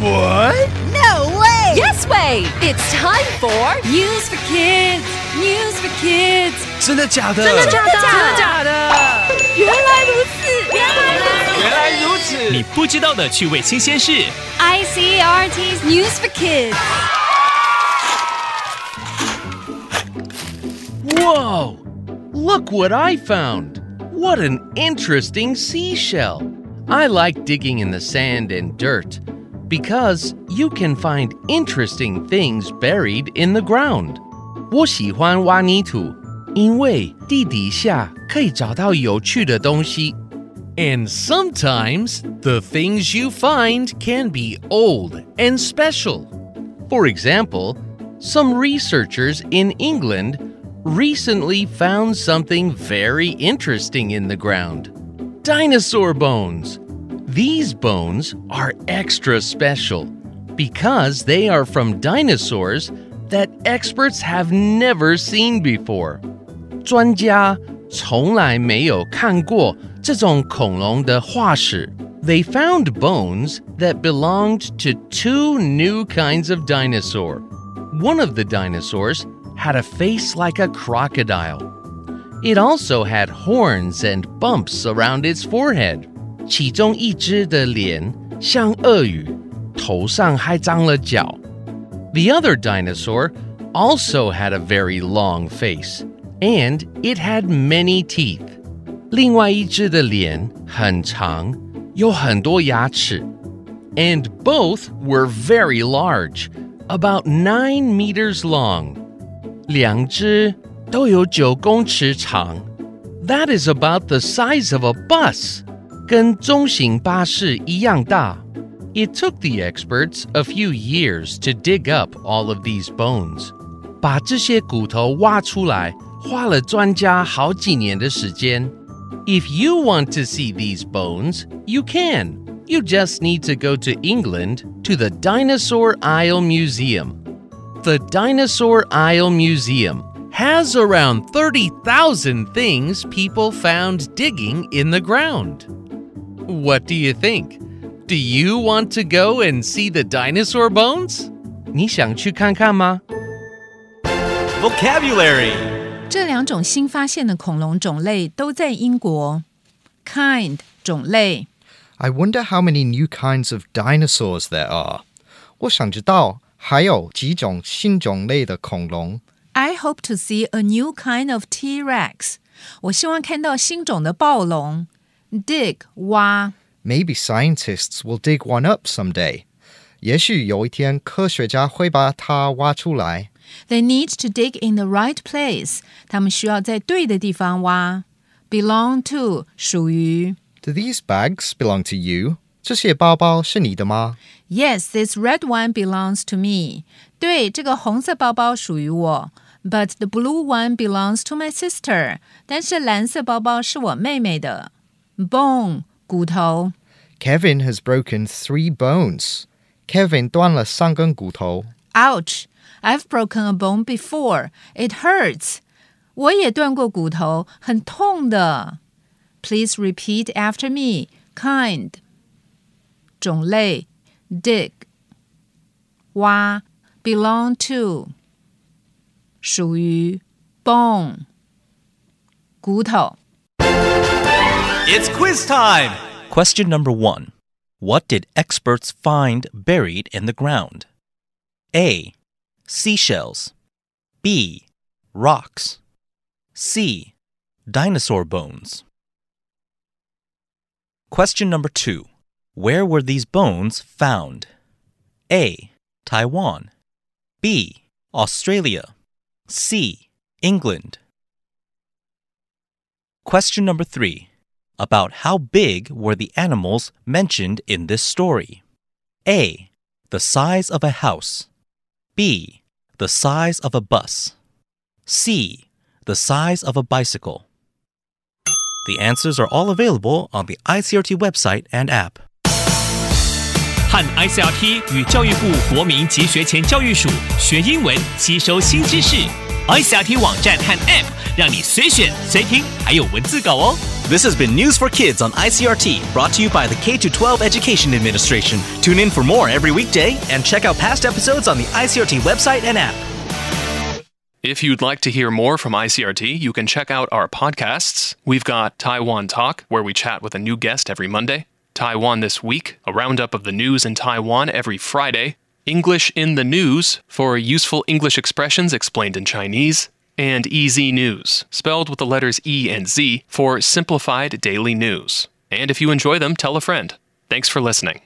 What? No way! Yes way! It's time for News for Kids! News for Kids! 真的假的？真的假的？真的假的？原来如此！原来如此！原来如此！你不知道的趣味新鲜事。 ICRT's News for Kids! Whoa! Look what I found! What an interesting seashell! I like digging in the sand and dirt because you can find interesting things buried in the ground. 我喜欢挖泥土，因为地底下可以找到有趣的东西。And sometimes the things you find can be old and special. For example, some researchers in England recently found something very interesting in the ground dinosaur bones. These bones are extra special because they are from dinosaurs that experts have never seen before. 专家从来没有看过这种恐龙的化石。They found bones that belonged to two new kinds of dinosaur. One of the dinosaurs had a face like a crocodile. It also had horns and bumps around its forehead. 其中一只的脸像鳄鱼，头上还长了角。The other dinosaur also had a very long face, and it had many teeth. 另外一只的脸很长，有很多牙齿。And both were very large, about nine meters long. 两只都有九公尺长。That is about the size of a bus. 跟中型巴士一样大。It took the experts a few years to dig up all of these bones. 把这些骨头挖出来，花了专家好几年的时间。If you want to see these bones, you can. You just need to go to England to the Dinosaur Isle Museum. The Dinosaur Isle Museum has around 30,000 things people found digging in the ground. What do you think? Do you want to go and see the dinosaur bones? 你想去看看吗？ Vocabulary 这两种新发现的恐龙种类都在英国。Kind 种类 I wonder how many new kinds of dinosaurs there are. 我想知道还有几种新种类的恐龙。 I hope to see a new kind of T-Rex. 我希望看到新种的暴龙。 Dig 挖 Maybe scientists will dig one up someday. 也许有一天科学家会把它挖出来。 They need to dig in the right place. 他们需要在对的地方挖。Belong to 属于。 Do these bags belong to you? 这些包包是你的吗？ Yes, this red one belongs to me. 对，这个红色包包属于我。But the blue one belongs to my sister. 但是蓝色包包是我妹妹的。 Bone 骨头。 Kevin has broken three bones. Kevin 断了三根骨头。 Ouch! I've broken a bone before. It hurts. 我也断过骨头，很痛的。Please repeat after me. Kind. 种类 dig 挖 belong to 属于 bone 骨头。 It's quiz time! Question number one What did experts find buried in the ground? A. Seashells. B. Rocks. C. Dinosaur bones. Question number two Where were these bones found? A. Taiwan. B. Australia. C. England. Question number three About how big were the animals mentioned in this story? A. The size of a house. B. The size of a bus. C. The size of a bicycle. The answers are all available on the ICRT website and app. 和 ICRT 与教育部国民及学前教育署学英文，吸收新知识。ICRT 网站和 App 让你随选随听，还有文字稿哦。 This has been News for Kids on ICRT, brought to you by the K 12 Education Administration. Tune in for more every weekday and check out past episodes on the ICRT website and app. If you'd like to hear more from ICRT, you can check out our podcasts. We've got Taiwan Talk, where we chat with a new guest every Monday, Taiwan This Week, a roundup of the news in Taiwan every Friday, English in the News for useful English expressions explained in Chinese, and EZ News, spelled with the letters E and Z for simplified daily news. And if you enjoy them, tell a friend. Thanks for listening.